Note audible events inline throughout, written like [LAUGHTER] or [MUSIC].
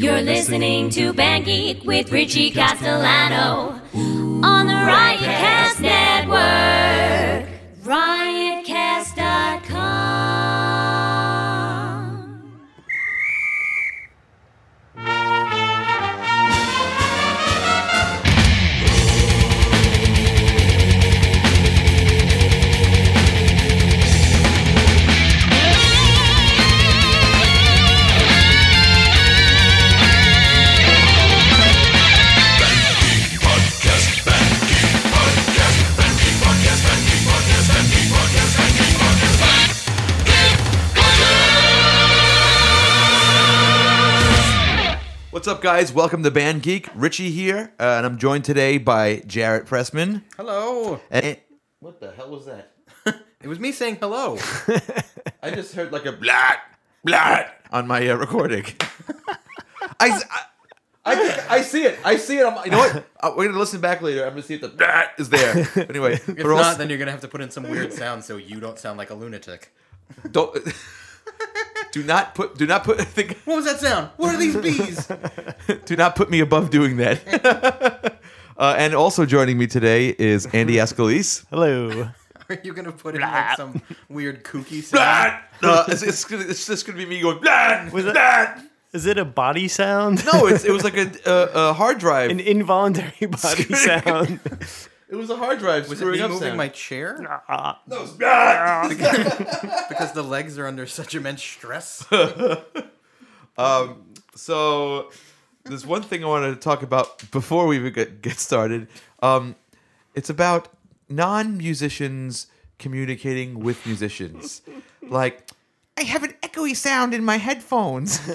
You're listening to Band Geek with Richie Castellano on the Riotcast Network. Riotcast.com. What's up, guys? Welcome to Band Geek. Richie here, uh, and I'm joined today by Jarrett Pressman. Hello. And what the hell was that? [LAUGHS] It was me saying hello. [LAUGHS] I just heard like a blat blat on my uh, recording. [LAUGHS] I, I, I, think- I see it. I see it. I'm, you know what? Uh, we're gonna listen back later. I'm gonna see if the blat is there. Anyway, If not, also- then you're gonna have to put in some weird sound so you don't sound like a lunatic. don't. Do not put. Do not put. [LAUGHS] Think, What was that sound? What are these bees? [LAUGHS] do not put me above doing that. [LAUGHS] uh, and also joining me today is Andy Escalise. Hello. Are you gonna put in like some weird kooky sound? Blat. Uh, it's, it's, gonna- it's just gonna be me going. Blat, Was it- blat. Is it a body sound? No, it's, it was like a, a, a hard drive. An involuntary body sound. It was a hard drive. Was it screwing me up moving sound. my chair? No, it's blah. [LAUGHS] Because the legs are under such immense stress. [LAUGHS] So there's one thing I wanted to talk about before we even get, get started. Um, it's about non-musicians communicating with musicians. Like, I have an echoey sound in my headphones. [LAUGHS]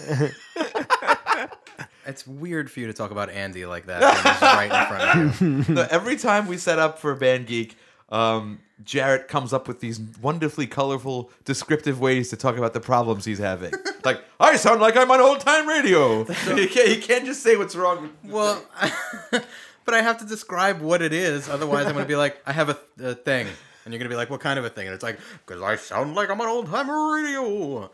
It's weird for you to talk about Andy like that. right in front of you. [LAUGHS] Every time we set up for Band Geek, um, Jarrett comes up with these wonderfully colorful, descriptive ways to talk about the problems he's having. [LAUGHS] like, I sound like I'm on old time radio. he, [LAUGHS] can't, he can't just say what's wrong. Well, but I have to describe what it is. Otherwise, I'm gonna be like, I have a, a thing. And you're gonna be like, what kind of a thing? And it's like, because I sound like I'm on old time radio.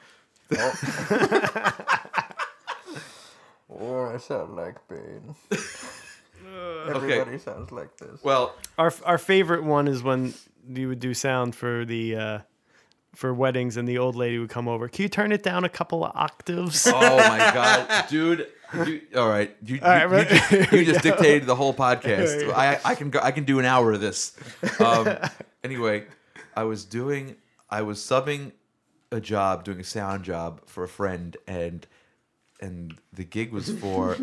Or I sound like Bane. [LAUGHS] okay. Everybody sounds like this. Well, our our favorite one is when you would do sound for the uh, for weddings, and the old lady would come over. Can you turn it down a couple of octaves? oh my [LAUGHS] god, dude. You, all right, you, you, right, you right. just, you [LAUGHS] just dictated the whole podcast. I, I can go, I can do an hour of this. Um, anyway, I was doing I was subbing a job, doing a sound job for a friend, and and the gig was for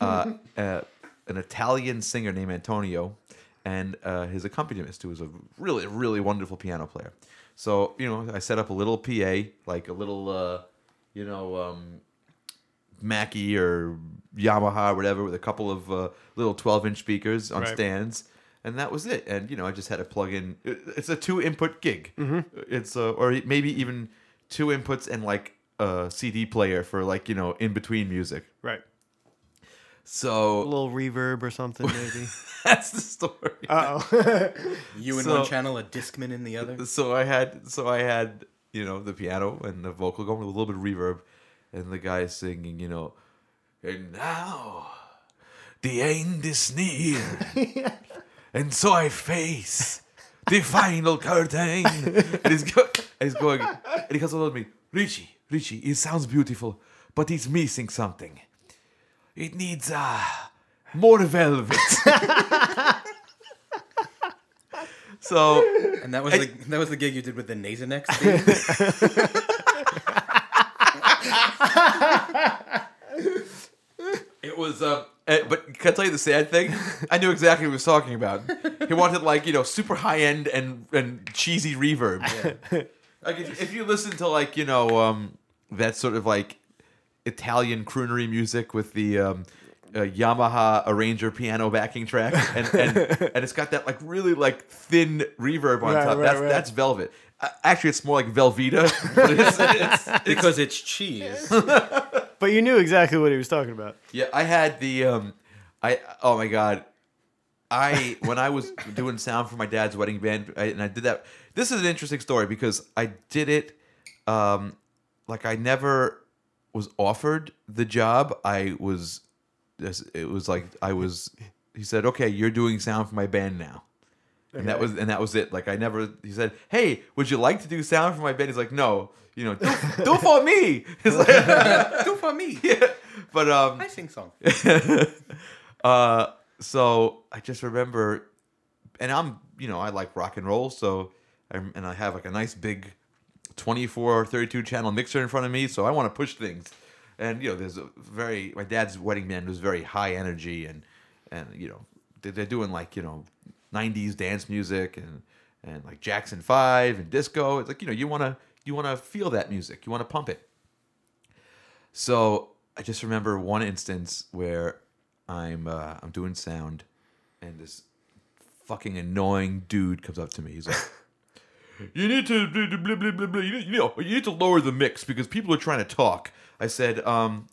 uh, [LAUGHS] uh, an Italian singer named Antonio and uh, his accompanist, who was a really really wonderful piano player. So you know, I set up a little PA, like a little, uh, you know. Um, Mackie or Yamaha or whatever with a couple of uh, little 12 inch speakers on Right. stands. And that was it. And, you know, I just had to plug in. It's a two input gig. It's, uh, or maybe even two inputs and like a CD player for like, you know, in between music. right. So a little reverb or something, [LAUGHS] maybe. that's the story. Uh oh. [LAUGHS] You in So- one channel, a Discman in the other. so I had so I had you know the piano and the vocal going with a little bit of reverb, and the guy singing you know, and now the end is near, [LAUGHS] and so I face the final curtain. and he's, go- and he's going, and he comes over to me, Richie, Richie, it sounds beautiful, but it's missing something. It needs uh, more velvet. [LAUGHS] so And that was the that was the gig you did with the Nasonex theme. [LAUGHS] It was, uh, eh, but can I tell you the sad thing? I knew exactly what he was talking about. He wanted like you know super high end and and cheesy reverb. Like if, if you listen to like you know um, that sort of like Italian croonery music with the um, uh, Yamaha arranger piano backing track, [LAUGHS] and, and and it's got that like really like thin reverb on Right, top. right, that's right. that's Velvet. Uh, actually, it's more like Velveeta. [LAUGHS] But it's, it's, [LAUGHS] because it's cheese. But you knew exactly what he was talking about. Yeah, I had the um I oh my god. I when I was doing sound for my dad's wedding band I, and I did that this is an interesting story because I did it um like I never was offered the job, I was it was like I was he said, "Okay, you're doing sound for my band now." And that was and that was it. Like I never he said, "Hey, would you like to do sound for my band?" He's like, "No, you know, don't, [LAUGHS] don't for me." He's like, [LAUGHS] Do for me. [LAUGHS] yeah. But um I sing song. uh, so I just remember, and I'm, you know, I like rock and roll, so, and I have like a nice big 24 or 32 channel mixer in front of me, so I want to push things. And, you know, there's a very, my dad's wedding band was very high energy, and, and, you know, they- they're doing like, you know, 90s dance music and, and like Jackson 5 and disco. It's like, you know, you want to, you want to feel that music, you want to pump it. So I just remember one instance where I'm uh, I'm doing sound, and this fucking annoying dude comes up to me. He's like, "You need to blah, blah, blah, blah. You, need, you know you need to lower the mix because people are trying to talk." I said, um,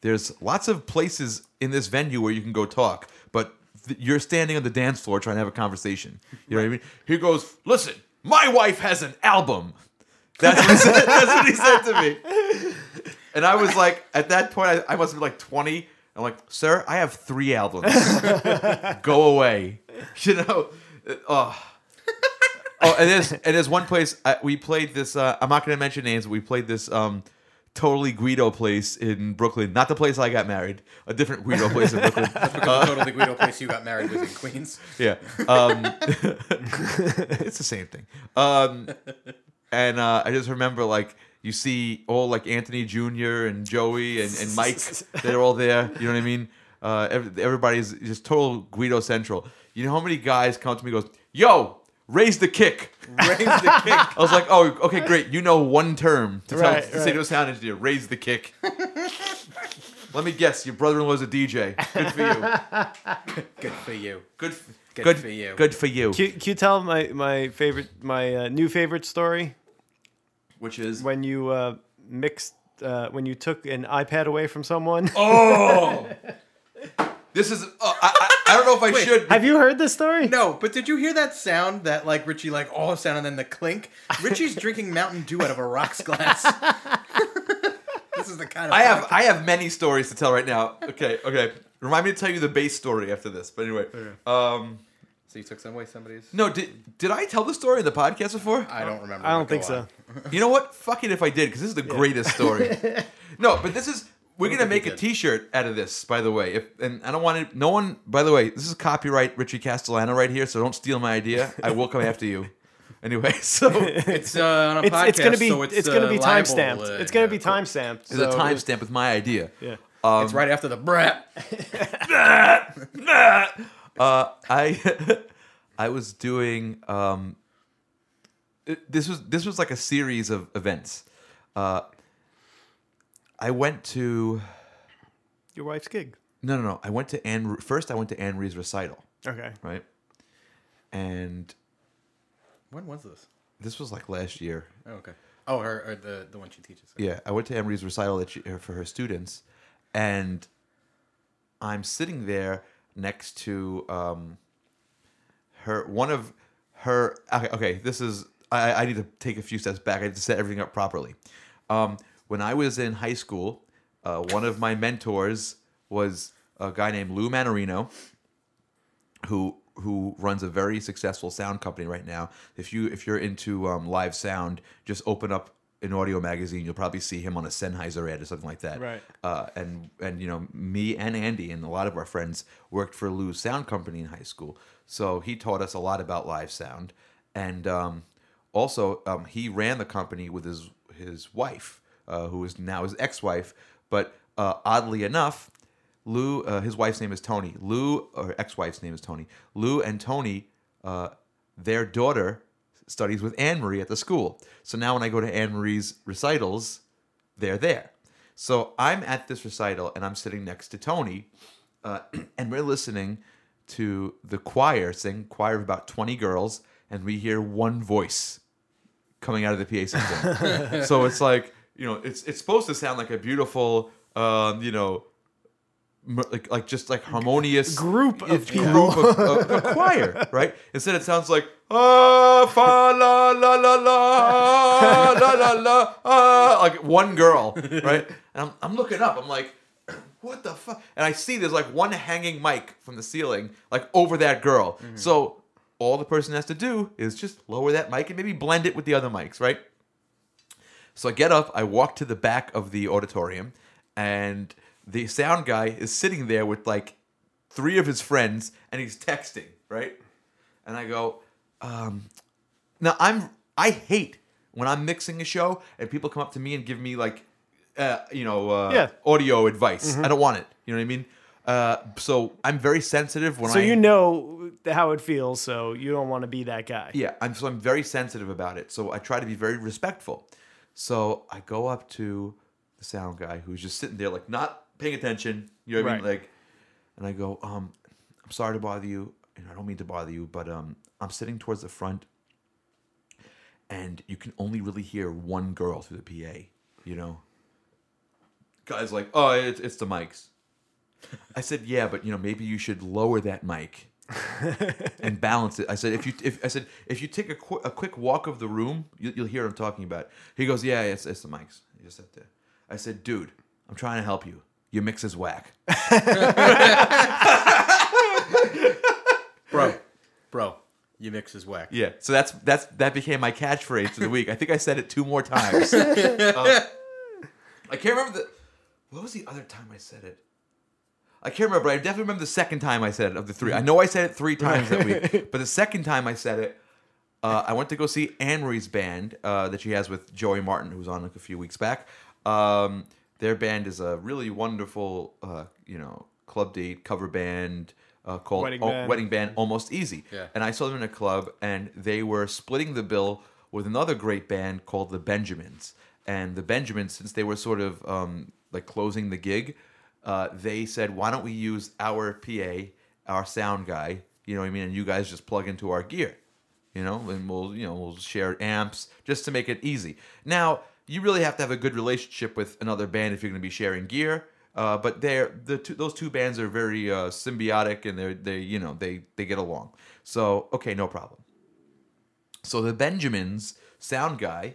"There's lots of places in this venue where you can go talk, but th- you're standing on the dance floor trying to have a conversation. You know what I mean?" He goes, "Listen, my wife has an album." That's what he said, [LAUGHS] that's what he said to me. And I was like, at that point, I, I must have been like 20. I'm like, sir, I have three albums. [LAUGHS] Go away. You know? Oh. Oh, and there's and there's one place uh, we played this. Uh, I'm not going to mention names. But we played this um, totally Guido place in Brooklyn. Not the place I got married. A different Guido [LAUGHS] place in Brooklyn. Because the totally Guido place you got married was in Queens. [LAUGHS] Yeah. Um, [LAUGHS] it's the same thing. Um, and uh, I just remember like you see all like Anthony Jr. and Joey and, and Mike. They're all there. You know what I mean? Uh, every, everybody's just total Guido Central. You know how many guys come to me and goes, "Yo, raise the kick." Raise the kick. [LAUGHS] I was like, "Oh, okay, great. You know one term to, tell, Right, to say to a sound engineer, raise the kick." Let me guess, your brother-in-law's a DJ. Good for you. [LAUGHS] Good for you. Good, f- Good good for you. Good for you. Can, can you tell my my favorite my uh, new favorite story Which is when you uh, mixed uh, when you took an iPad away from someone? Oh, [LAUGHS] this is. Uh, I, I, I don't know if I Wait, should. Have you heard this story? No, but did you hear that sound that like Richie like oh sound and then the clink? Richie's [LAUGHS] drinking Mountain Dew out of a rocks glass. [LAUGHS] this is the kind of I have I have many stories to tell right now. Okay, okay. Remind me to tell you the base story after this. But anyway, um, So you took some away somebody's. no, did did I tell the story in the podcast before? I don't remember. I don't think so. You know what? Fuck it if I did, because this is the greatest story. [LAUGHS] no, but this is we're gonna make we a did. T-shirt out of this. By the way, if and I don't want it. No one. By the way, this is copyright Richie Castellano right here, so don't steal my idea. I will come after you. [LAUGHS] Anyway, so [LAUGHS] It's uh, on a It's, podcast, it's gonna be so it's, it's, gonna uh, be time stamped. uh, it's gonna be time stamped. there's a timestamp with my idea. Yeah. It's right after the brat. [LAUGHS] uh, I I was doing um, it- this was this was like a series of events. Uh, I went to Your wife's gig. no no no. I went to Anne first. I went to Anne Marie's recital, Okay. right? And When was this? this was like last year. Oh, okay. Oh, her or the the one she teaches. Yeah, I went to Anne Marie's recital that she, for her students, and I'm sitting there next to um, her. One of her. Okay, okay this is. I, I need to take a few steps back. I need to set everything up properly. Um, when I was in high school, uh, one of my mentors was a guy named Lou Manarino, who who runs a very successful sound company right now. If you if you're into um, live sound, just open up an audio magazine. You'll probably see him on a Sennheiser ad or something like that. Right. Uh, and and you know me and Andy and a lot of our friends worked for Lou's sound company in high school. So he taught us a lot about live sound, and um, also um, he ran the company with his his wife, uh, who is now his ex-wife. But uh, oddly enough, Lou, uh, his wife's name is Tony. Lou, or ex-wife's name is Tony. Lou and Tony, uh, their daughter studies with Anne Marie at the school. So now when I go to Anne Marie's recitals, they're there. So I'm at this recital and I'm sitting next to Tony, uh, [CLEARS THROAT] and we're listening to the choir sing, choir of about 20 girls, and we hear one voice coming out of the PA system. [LAUGHS] so it's like, you know, it's it's supposed to sound like a beautiful, um, you know, like, like just like harmonious Group of people. group of, of- of choir, [LAUGHS] right? Instead, it sounds like ah fa la la la la la la la ah, like one girl, right? And I'm, I'm looking up. I'm like, [CLEARS THROAT] what the fuck? And I see there's like one hanging mic from the ceiling, like over that girl. So all the person has to do is just lower that mic and maybe blend it with the other mics, right? So I get up, I walk to the back of the auditorium, and the sound guy is sitting there with like three of his friends, and he's texting, right? And I go, um, now I'm I hate when I'm mixing a show and people come up to me and give me like, uh, you know, uh, Yeah. audio advice. I don't want it. You know what I mean? Uh, so I'm very sensitive when So I So you know how it feels, so you don't want to be that guy. yeah, I'm so I'm very sensitive about it. So I try to be very respectful. So I go up to the sound guy who's just sitting there like not paying attention. You know what I mean? Right. Like and I go, um, I'm sorry to bother you. And I don't mean to bother you, but um I'm sitting towards the front and you can only really hear one girl through the PA, you know. Guy's like, "Oh, it's, it's the mics." I said, "Yeah, but you know, maybe you should lower that mic." And balance it. I said, if you, if I said, if you take a, qu- a quick walk of the room, you, you'll hear what I'm talking about. He goes, yeah, it's, it's the mics. He just sat there. I said, dude, I'm trying to help you. Your mix is whack. [LAUGHS] bro, bro, you mix his whack. Yeah. So that's that's that became my catchphrase for the week. I think I said it two more times. Um, [LAUGHS] I can't remember the. What was the other time I said it? I can't remember. But I definitely remember the second time I said it of the three. I know I said it three times that week, [LAUGHS] but the second time I said it, uh, I went to go see Anne Marie's band uh, that she has with Joey Martin, who was on like a few weeks back. Um, their band is a really wonderful, uh, you know, club date cover band uh, called Wedding O- Band. Wedding Band Almost Easy. Yeah. And I saw them in a club, and they were splitting the bill with another great band called the Benjamins. And the Benjamins, since they were sort of um, like closing the gig, uh, they said, "Why don't we use our PA, our sound guy? You know what I mean? And you guys just plug into our gear, you know, and we'll you know we'll share amps just to make it easy." Now you really have to have a good relationship with another band if you're going to be sharing gear. Uh, but they're the two, those two bands are very uh, symbiotic and they're they you know they they get along. So okay, no problem. So the Benjamins sound guy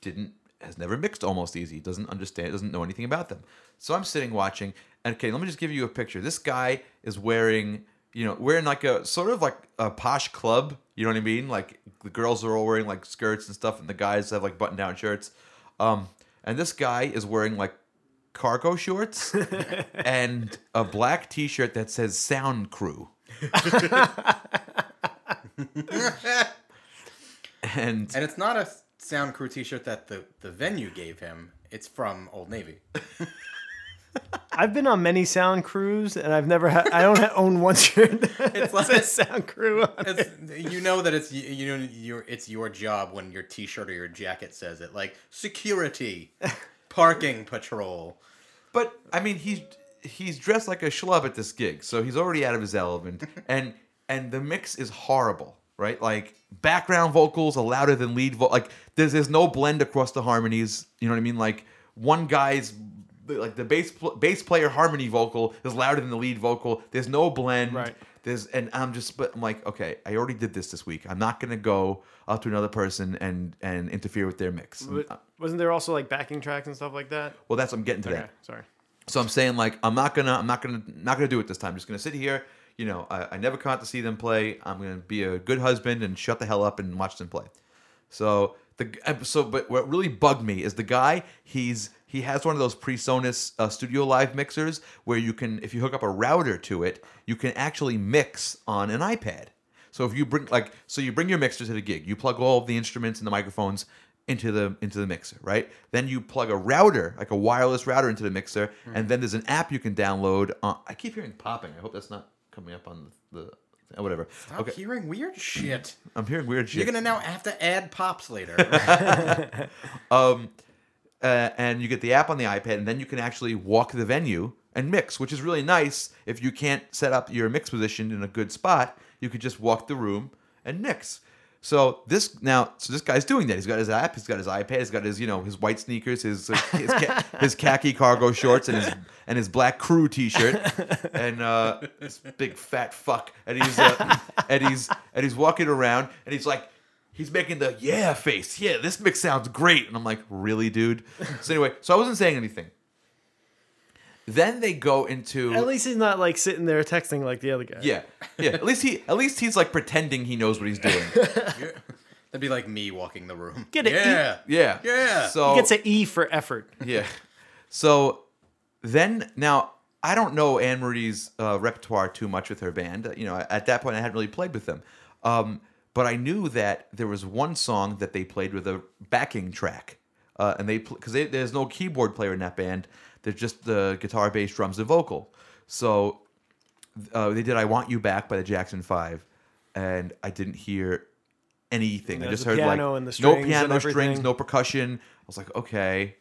didn't has never mixed almost easy doesn't understand doesn't know anything about them. So i'm sitting watching and okay let me just give you a picture. This guy is wearing you know wearing like a sort of like a posh club you know what i mean? Like the girls are all wearing like skirts and stuff and the guys have like button down shirts. Um and this guy is wearing like cargo shorts [LAUGHS] and a black t-shirt that says sound crew. [LAUGHS] [LAUGHS] And And it's not a Sound Crew T-shirt that the the venue gave him. It's from Old Navy. [LAUGHS] I've been on many sound crews, and I've never had. I don't ha- own one shirt [LAUGHS] that It's like- says sound crew. On it. You know that it's y- you know your it's your job when your T-shirt or your jacket says it, like security, [LAUGHS] parking patrol. But I mean, he's he's dressed like a schlub at this gig, so he's already out of his element, and and the mix is horrible, right? Like background vocals are louder than lead vo- Like there's there's no blend across the harmonies. You know what I mean? Like one guy's like the bass pl- bass player harmony vocal is louder than the lead vocal. There's no blend. Right. There's and I'm just but I'm like okay, I already did this this week. I'm not gonna go up to another person and and interfere with their mix. But uh, wasn't there also like backing tracks and stuff like that? well, that's I'm getting to Okay, that. sorry. So I'm saying like I'm not gonna I'm not gonna not gonna do it this time. I'm just gonna sit here. You know, I, I never out to see them play. I'm gonna be a good husband and shut the hell up and watch them play. So the so but what really bugged me is the guy. He's he has one of those PreSonus uh, Studio Live mixers where you can if you hook up a router to it, you can actually mix on an iPad. So if you bring like so you bring your mixer to the gig, you plug all of the instruments and the microphones into the into the mixer, right? Then you plug a router, like a wireless router into the mixer, and then there's an app you can download. On, I keep hearing popping. I hope that's not coming up on the, the whatever. Stop okay, hearing weird shit. I'm hearing weird shit. You're gonna now have to add pops later. [LAUGHS] [LAUGHS] um, uh, and you get the app on the iPad, and then you can actually walk the venue and mix, which is really nice. If you can't set up your mix position in a good spot, you could just walk the room and mix. So this now, so this guy's doing that. He's got his app. He's got his iPad. He's got his you know his white sneakers, his his, ca- his [LAUGHS] khaki cargo shorts, and his and his black crew T-shirt, [LAUGHS] and uh, this big fat fuck. And he's uh, and he's and he's walking around, and he's like. He's making the yeah face. Yeah, this mix sounds great. And I'm like, really, dude? So anyway, so I wasn't saying anything. Then they go into At least he's not like sitting there texting like the other guy. yeah, yeah. At least he, at least he's like pretending he knows what he's doing. [LAUGHS] [LAUGHS] That'd be like me walking the room. Get it, Yeah. Yeah, Yeah. So He gets an E for effort. [LAUGHS] yeah. So then now I don't know Anne Marie's uh, repertoire too much with her band. You know, at that point I hadn't really played with them, um, but I knew that there was one song that they played with a backing track, uh, and they because there's no keyboard player in that band. There's just the guitar, bass, drums, and vocal. So uh, they did "I Want You Back" by the Jackson Five, and I didn't hear anything. I just heard piano like and the no piano, and no strings, no percussion. I was like, okay.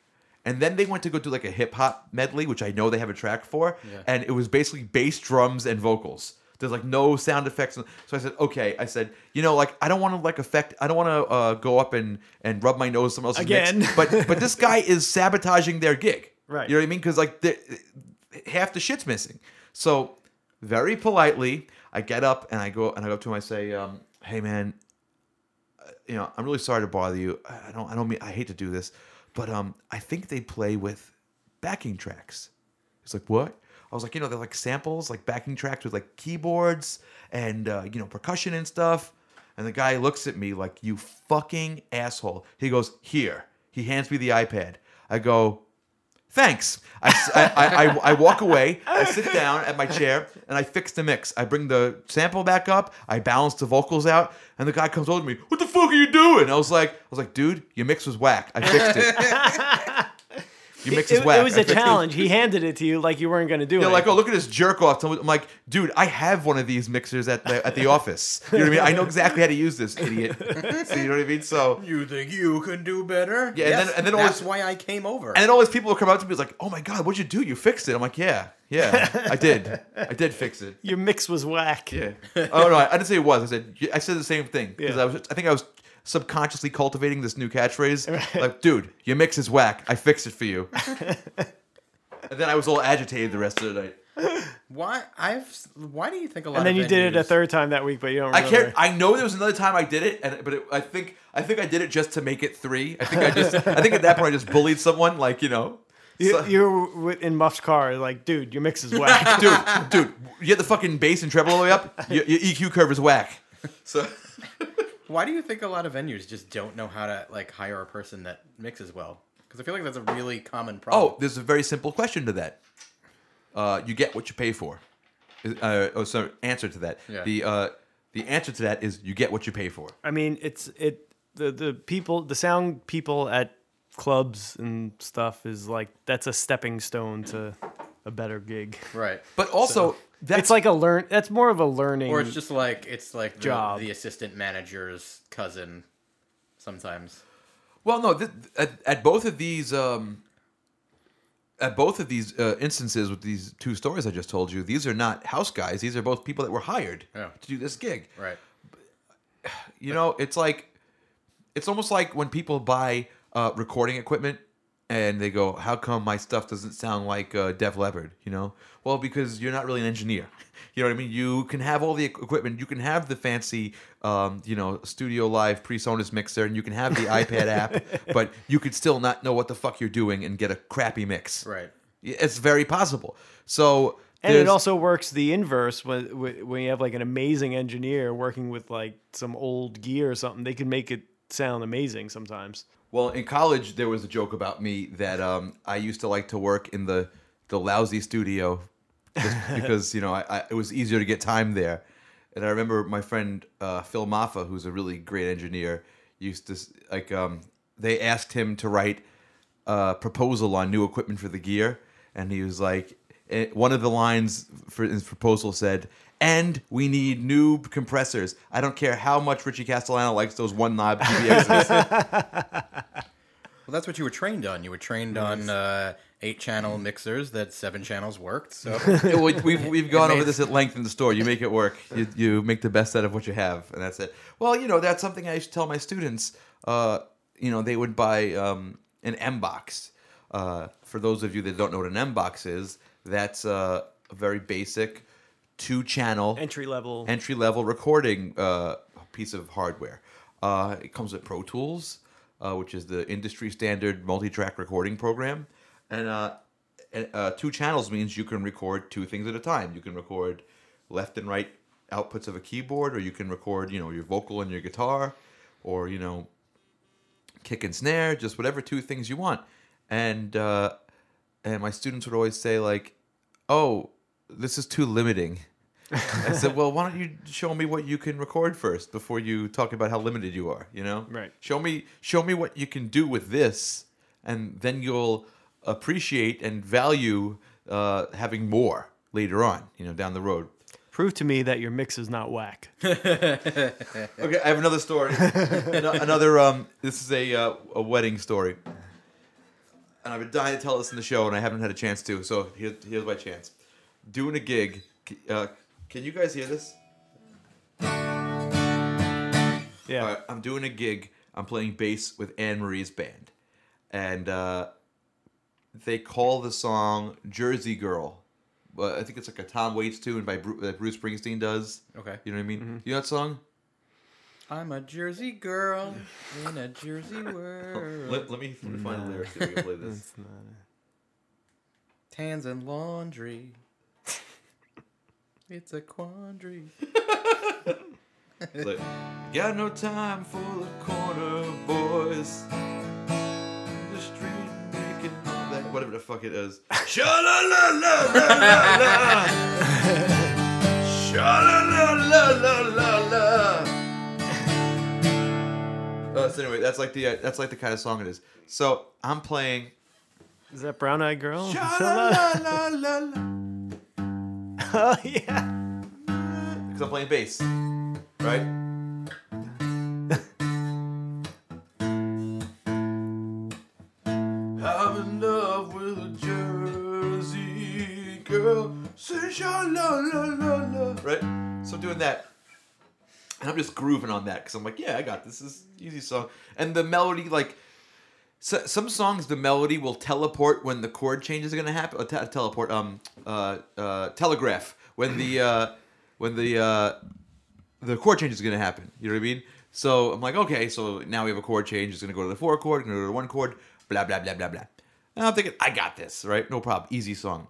And then they went to go do like a hip hop medley, which I know they have a track for, Yeah. and it was basically bass, drums, and vocals. There's like no sound effects. So I said, okay. I said, you know, like I don't want to like affect. I don't want to uh, go up and and rub my nose else's mix. Again. But but [LAUGHS] this guy is sabotaging their gig. Right. You know what I mean? Because like the, half the shit's missing. So very politely, I get up and I go and I go up to him. I say, um, "Hey, man, uh, you know, I'm really sorry to bother you. I don't, I don't mean, I hate to do this, but um, I think they play with backing tracks." He's like, "What?" I was like, "You know, they're like samples, like backing tracks with like keyboards and uh, you know percussion and stuff." And the guy looks at me like, "You fucking asshole." He goes, "Here." He hands me the iPad. I go, thanks. I, I, I, I walk away, I sit down at my chair, and I fix the mix. I bring the sample back up, I balance the vocals out, and the guy comes over to me, what the fuck are you doing? I was like, I was like, dude, your mix was whack. I fixed it. [LAUGHS] Your mix is It, whack. it was a [LAUGHS] challenge. He handed it to you like you weren't going to do it. They're like, oh, look at this jerk off. I'm like, dude, I have one of these mixers at the at the [LAUGHS] office. You know what I mean? I know exactly how to use this, idiot. [LAUGHS] so you know what I mean? So You think you can do better? Yeah, and then- and then that's always- why I came over. And then all these people will come up to me like, "Oh my god, what'd you do? You fixed it." I'm like, "Yeah, yeah, I did. I did fix it." Your mix was whack. Yeah. Oh no, I didn't say it was. I said I said the same thing because Yeah. I was. I think I was subconsciously cultivating this new catchphrase. [LAUGHS] Like, dude, your mix is whack. I fixed it for you. [LAUGHS] and then I was all agitated the rest of the night. why I've why do you think a lot And then of you did it a third time that week, but you don't I remember. can't. I know there was another time I did it, and but it, I think I think I did it just to make it three. I think I just. I think at that point I just bullied someone. Like you know. [LAUGHS] You, So- you were in Muff's car, like, dude, your mix is whack. dude, dude, you get the fucking bass and treble all the way up. Your, your EQ curve is whack. So Why do you think a lot of venues just don't know how to like hire a person that mixes well? Because I feel like that's a really common problem. Oh, there's a very simple question to that. Uh, you get what you pay for. Uh, oh, so answer to that. Yeah. The uh, the answer to that is you get what you pay for. I mean, it's it the the people, the sound people at clubs and stuff is like that's a stepping stone to a better gig. right. But also, that's it's like a learn. That's more of a learning. Or it's just like it's like the, Job. the assistant manager's cousin. Sometimes. well, no. Th- at, at both of these, um, at both of these uh, instances with these two stories I just told you, these are not house guys. These are both people that were hired Yeah. to do this gig. Right. you know it's like it's almost like when people buy uh, recording equipment and they go how come my stuff doesn't sound like uh, def leppard you know well because you're not really an engineer [LAUGHS] you know what i mean you can have all the equipment you can have the fancy um, you know studio live presonus mixer and you can have the [LAUGHS] ipad app but you could still not know what the fuck you're doing and get a crappy mix Right. it's very possible so and it also works the inverse when when you have like an amazing engineer working with like some old gear or something. They can make it sound amazing sometimes. Well, in college, there was a joke about me that um, I used to like to work in the the lousy studio just [LAUGHS] because you know I, I, it was easier to get time there. And I remember my friend uh, Phil Maffa, who's a really great engineer, used to like um, they asked him to write a proposal on new equipment for the gear, and he was like, eh, one of the lines for his proposal said. And we need new compressors. I don't care how much Richie Castellano likes those one knob DBXs. [LAUGHS] Well, that's what you were trained on. You were trained on uh, eight channel mixers that seven channels worked. So [LAUGHS] Yeah, we- we've [LAUGHS] we've gone over this at length in the store. You make it work. You, you make the best out of what you have, and that's it. Well, you know that's something I used to tell my students. Uh, you know, they would buy um, an M box. Uh, for those of you that don't know what an M box is, that's uh, a very basic two channel Entry level. entry level recording uh, piece of hardware. Uh, it comes with Pro Tools, uh, which is the industry standard multi track recording program. And uh, and, uh, two channels means you can record two things at a time. You can record left and right outputs of a keyboard, or you can record, you know, your vocal and your guitar, or, you know, kick and snare, just whatever two things you want. And uh, and my students would always say like, "Oh, this is too limiting." I said, "Well, why don't you show me what you can record first before you talk about how limited you are? You know, Right. Show me, show me what you can do with this, and then you'll appreciate and value uh, having more later on. You know, down the road." Prove to me that your mix is not whack. [LAUGHS] Okay, I have another story. Another um, this is a uh, a wedding story, and I've been dying to tell this in the show, and I haven't had a chance to. So here's here's my chance. Doing a gig. Uh, can you guys hear this? Yeah. All right, I'm doing a gig. I'm playing bass with Anne Marie's band, and uh, they call the song "Jersey Girl." But I think it's like a Tom Waits tune by Bru- that Bruce Springsteen does. Okay. You know what I mean? You know that song? I'm a Jersey girl in a Jersey [LAUGHS] world. Let, let me let me find the lyrics. so we can play this. Tans and laundry. It's a quandary. Like, got no time for the corner boys. The street making all that, whatever the fuck it is. Sha la la la la la la. Sha la la la la la la. Uh, so anyway, that's like the uh, that's like the kind of song it is. So I'm playing. Is that Brown Eyed Girl? Sha la la la la la. Oh, [LAUGHS] yeah. Because I'm playing bass, right? I'm in love with a Jersey girl. Sha la la la la. Right? So I'm doing that. And I'm just grooving on that because I'm like, yeah, I got this. This is easy song. And the melody, like, so, some songs, the melody will teleport when the chord change is going to happen. Te- teleport, um, uh, uh, telegraph when the uh, when the uh, the chord change is going to happen. You know what I mean? So I'm like, okay, so now we have a chord change. It's going to go to the four chord, going to go to the one chord, blah blah blah blah blah. And I'm thinking, I got this, right? No problem, easy song.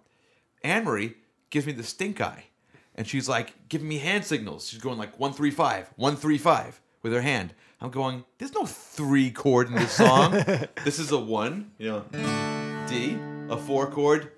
Anne Marie gives me the stink eye, and she's like giving me hand signals. She's going like one three five, one three five with her hand. I'm going, there's no three chord in this song. [LAUGHS] this is a one, you know, D, a four chord,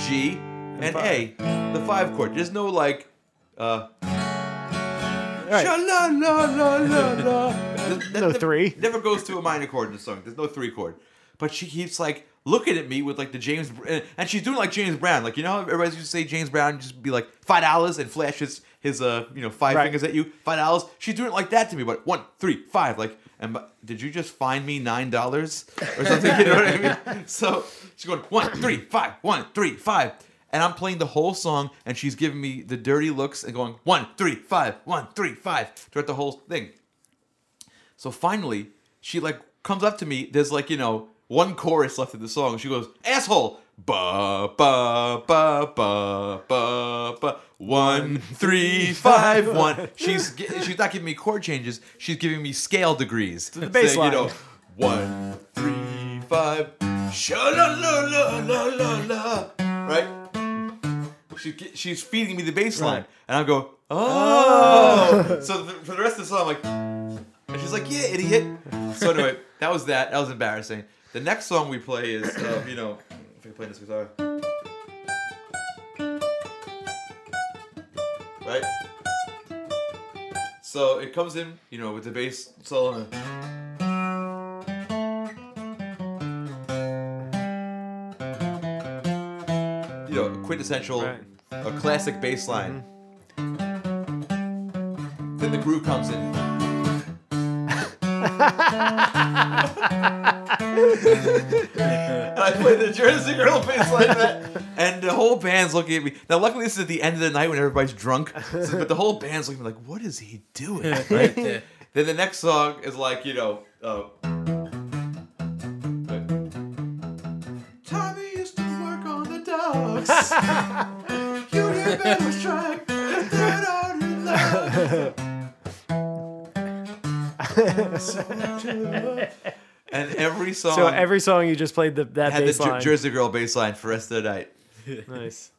G, and A, the five chord. There's no like, uh, Right. la la la la [LAUGHS] la. That- that No three. Never goes to a minor chord in the song. There's no three chord. But she keeps like looking at me with like the James and- she's doing like James Brown. Like you know how everybody used to say James Brown just be like five dollars and flash his uh you know five Right. fingers at you five dollars. She's doing it like that to me. But one three five like. And did you just find me nine dollars or something? [LAUGHS] You know what I mean? So she's going one three five one three five, and I'm playing the whole song, and she's giving me the dirty looks and going one three five one three five throughout the whole thing. So finally, she like comes up to me. There's like you know one chorus left of the song. She goes, "Asshole." Ba ba ba ba ba ba one three five one. She's gi- she's not giving me chord changes. She's giving me scale degrees. The bass You know, one three five. Sha la la la la la la. Right. She, she's feeding me the bass line, Right. and I go, oh. oh. so th- for the rest of the song, I'm like, and she's like, yeah, idiot. So anyway, that was that. That was embarrassing. The next song we play is, uh, [COUGHS] you know, if I can play this guitar. Right? So it comes in, you know, with the bass solo. You know, quintessential, Right. a classic bass line. Then the groove comes in. And I play the Jersey Girl bass like that, and the whole band's looking at me. Now, luckily, this is at the end of the night when everybody's drunk, so- but the whole band's looking at me like, "What is he doing?" Right? then the next song is like, you know, uh, Tommy used to work on the docks. you hear better strike. Turn on your love. [LAUGHS] [LAUGHS] and every song So every song you just played the, that had bass the Jer- line. Jersey Girl bass line for the rest of the night. [LAUGHS] Nice.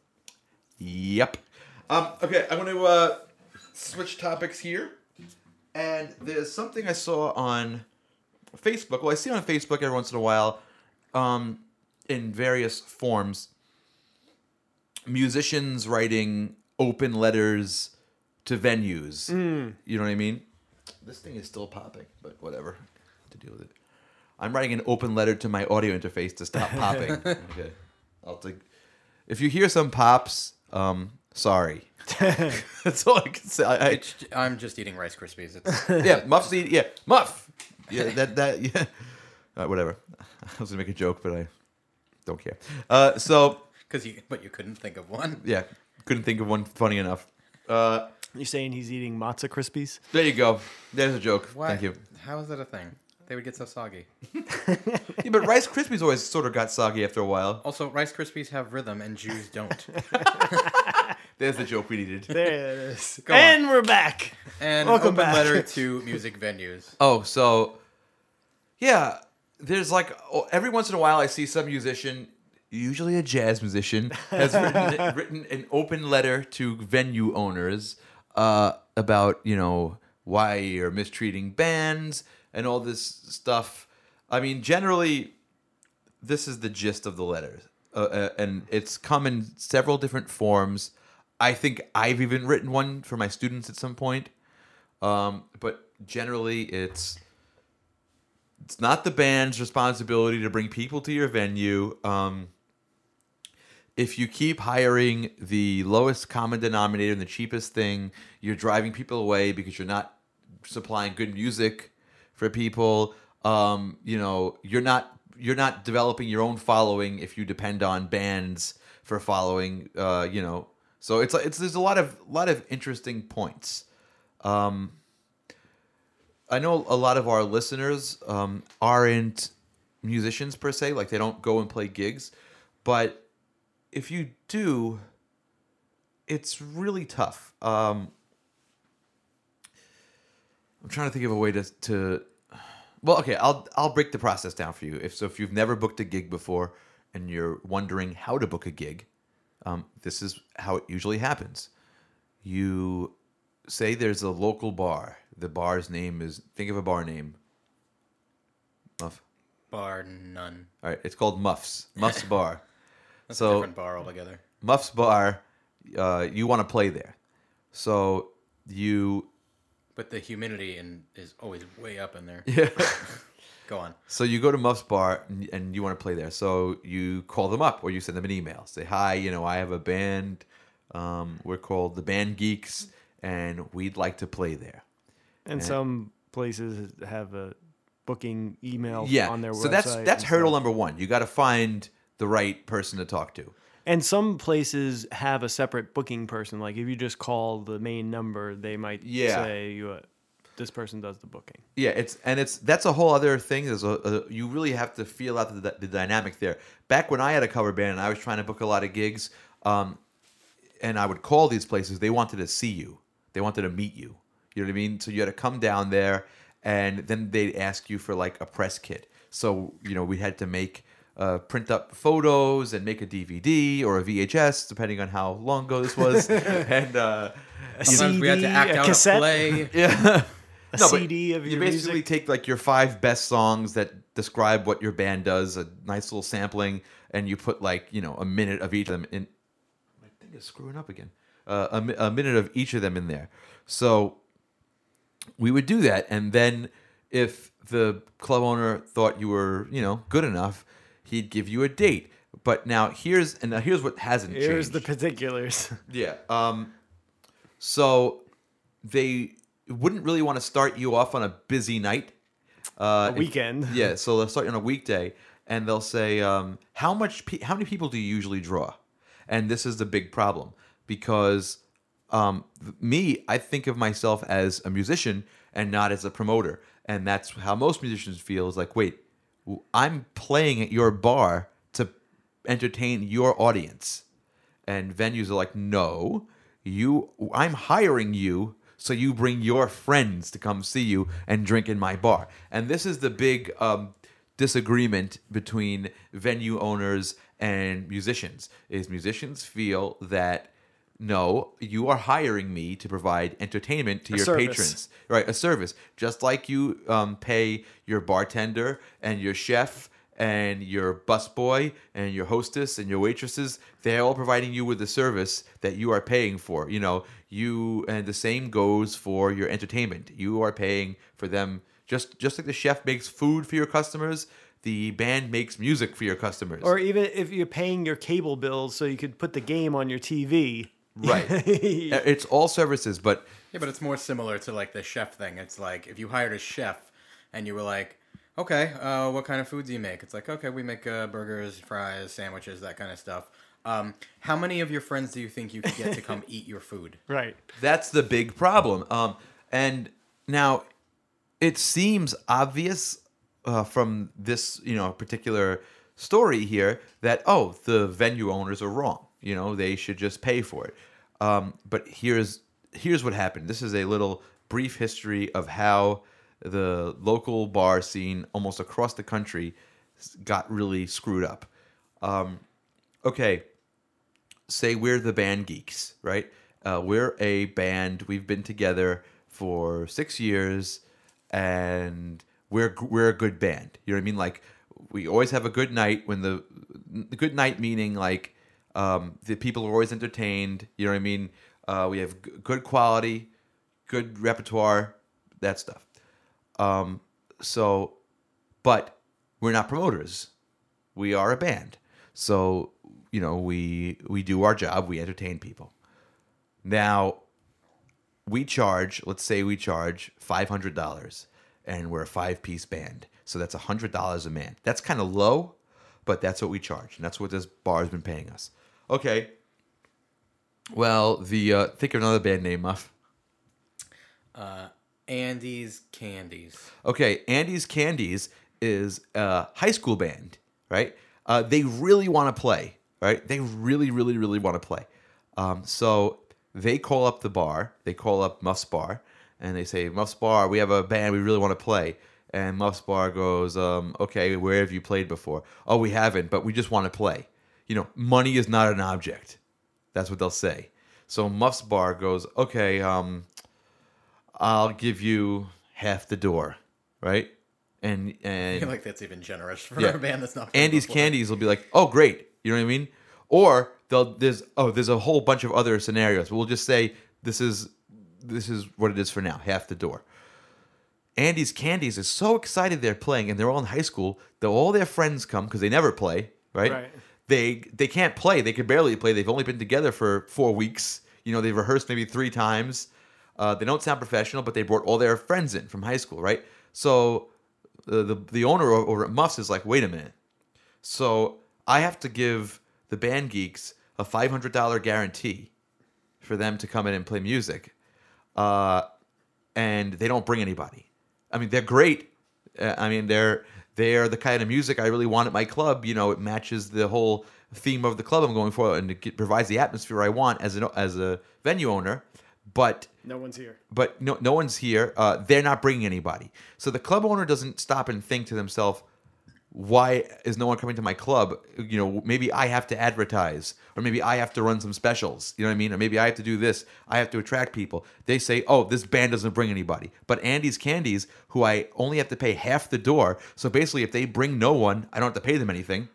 Yep. Um, okay, I'm going to uh, switch topics here. And there's something I saw on Facebook. Well, I see on Facebook every once in a while, um, in various forms, musicians writing open letters to venues. You know what I mean? This thing is still popping, but whatever. To deal with it. I'm writing an open letter to my audio interface to stop popping. [LAUGHS] okay. I'll take. If you hear some pops, um, sorry. [LAUGHS] [LAUGHS] That's all I can say. I, I, It's, I'm just eating Rice Krispies. It's, yeah, Muff's eat. Yeah, Muff. Yeah, that that yeah. Uh, whatever. I was gonna make a joke, but I don't care. Uh, so Because you, but you couldn't think of one. yeah, couldn't think of one funny enough. Uh, You're saying he's eating matzo crispies? there you go. There's a joke. Why? Thank you. How is that a thing? They would get so soggy. [LAUGHS] Yeah, but Rice Krispies always sort of got soggy after a while. Also, Rice Krispies have rhythm and Jews don't. [LAUGHS] There's the joke we needed. There it is. [LAUGHS] Go and we're back. And Welcome open back. letter to music venues. Oh, so yeah, there's like oh, every once in a while I see some musician, usually a jazz musician, has written, written an open letter to venue owners uh, about you know why you're mistreating bands and all this stuff. I mean, generally, this is the gist of the letter, uh, uh, and it's come in several different forms. I think I've even written one for my students at some point. Um, but generally, it's it's not the band's responsibility to bring people to your venue. Um, if you keep hiring the lowest common denominator and the cheapest thing, you're driving people away because you're not supplying good music for people. Um, you know, you're not you're not developing your own following if you depend on bands for following. Uh, you know, so it's it's there's a lot of lot of interesting points. Um, I know a lot of our listeners um, aren't musicians per se, like they don't go and play gigs, but if you do, it's really tough. Um, I'm trying to think of a way to to. Well, okay, I'll I'll break the process down for you. If so, if you've never booked a gig before and you're wondering how to book a gig, um, this is how it usually happens. You say there's a local bar. The bar's name is think of a bar name. Muff. Bar none. All right, it's called Muffs. Muffs [LAUGHS] Bar. That's a so different bar altogether. Muffs Bar, uh, you want to play there. So you But the humidity in, is always way up in there. [LAUGHS] yeah. [LAUGHS] Go on. So you go to Muffs Bar and, and you want to play there. So you call them up or you send them an email. Say, hi, you know, I have a band. Um, we're called the Band Geeks, and we'd like to play there. And Yeah. some places have a booking email Yeah. on their website. so that's that's hurdle stuff. number one. You got to find the right person to talk to. And some places have a separate booking person. Like if you just call the main number, they might Yeah. say you, uh, this person does the booking. Yeah, it's and it's that's a whole other thing. There's a, a you really have to feel out the, the dynamic there. Back when I had a cover band and I was trying to book a lot of gigs, um, and I would call these places, they wanted to see you. They wanted to meet you. You know what I mean? So you had to come down there, and then they'd ask you for like a press kit. So you know we had to make. Uh, print up photos and make a DVD or a VHS, depending on how long ago this was. [LAUGHS] and uh, Sometimes we had to CD, act a out cassette? [LAUGHS] [LAUGHS] a play. yeah. A No, CD of music. you basically music. take like your five best songs that describe what your band does, a nice little sampling, and you put like you know a minute of each of them in. My thing is screwing up again. Uh, a, a minute of each of them in there. So we would do that, and then if the club owner thought you were you know good enough, he'd give you a date. But now here's and now here's what hasn't changed. Here's changed. the particulars. [LAUGHS] Yeah. Um, so they wouldn't really want to start you off on a busy night. uh, if- weekend. [LAUGHS] yeah, so they'll start you on a weekday, and they'll say, um, "How much? Pe- how many people do you usually draw?" And this is the big problem because um, me, I think of myself as a musician and not as a promoter, and that's how most musicians feel. Is like, wait, I'm playing at your bar to entertain your audience, and venues are like, no, you, I'm hiring you. So you bring your friends to come see you and drink in my bar, and this is the big um, disagreement between venue owners and musicians. Is musicians feel that no, you are hiring me to provide entertainment to A your service. patrons, right? A service, just like you um, pay your bartender and your chef and your busboy and your hostess and your waitresses. They're all providing you with a service that you are paying for. You know, you and the same goes for your entertainment. You are paying for them just just like the chef makes food for your customers. The band makes music for your customers. Or even if you're paying your cable bills so you could put the game on your TV. Right. [LAUGHS] it's all services, but Yeah, but it's more similar to like the chef thing. It's like if you hired a chef and you were like, okay, uh, what kind of food do you make? It's like, okay, we make uh, burgers, fries, sandwiches, that kind of stuff. Um, how many of your friends do you think you could get to come [LAUGHS] eat your food? Right. That's the big problem. Um, and now it seems obvious uh, from this, you know, particular story here that oh, the venue owners are wrong. You know, they should just pay for it. Um, but here's here's what happened. This is a little brief history of how the local bar scene almost across the country got really screwed up. Um, okay, say we're the band geeks, right? Uh, we're a band. We've been together for six years, and we're we're a good band. You know what I mean? Like we always have a good night. When the, the good night meaning like um, the people are always entertained. You know what I mean? Uh, we have g- good quality, good repertoire, that stuff. Um, so, but we're not promoters we are a band so you know we we do our job we entertain people now we charge let's say we charge $500 and we're a five piece band so that's $100 a man that's kind of low but that's what we charge and that's what this bar has been paying us okay well the uh think of another band name muff Andy's Candies. Okay, Andy's Candies is a high school band, right? Uh, they really want to play, right? They really, really, really want to play. Um, so they call up the bar, they call up Muff's Bar, and they say, Muff's Bar, we have a band, we really want to play. And Muff's Bar goes, um, okay, where have you played before? Oh, we haven't, but we just want to play. You know, money is not an object. That's what they'll say. So Muff's Bar goes, okay, um, I'll give you half the door, right? And I and feel like that's even generous for Yeah. a band that's not. Andy's before. Candies will be like, oh great, you know what I mean? Or they'll there's oh there's a whole bunch of other scenarios. We'll just say this is this is what it is for now, half the door. Andy's Candies is so excited they're playing, and they're all in high school. That all their friends come because they never play, right? Right. They they can't play. They could barely play. They've only been together for four weeks. You know, they've rehearsed maybe three times. Uh, they don't sound professional, but they brought all their friends in from high school, right? So the the, the owner over at Muffs is like, wait a minute. So I have to give the band geeks a five hundred dollar guarantee for them to come in and play music, uh, and they don't bring anybody. I mean, they're great. Uh, I mean, they're they're the kind of music I really want at my club. You know, it matches the whole theme of the club I'm going for, and it provides the atmosphere I want as an as a venue owner. But No one's here. but no, no one's here. Uh, they're not bringing anybody. So the club owner doesn't stop and think to themselves, why is no one coming to my club? You know, maybe I have to advertise, or maybe I have to run some specials. You know what I mean? Or maybe I have to do this. I have to attract people. They say, oh, this band doesn't bring anybody. But Andy's Candies, who I only have to pay half the door. So basically, if they bring no one, I don't have to pay them anything.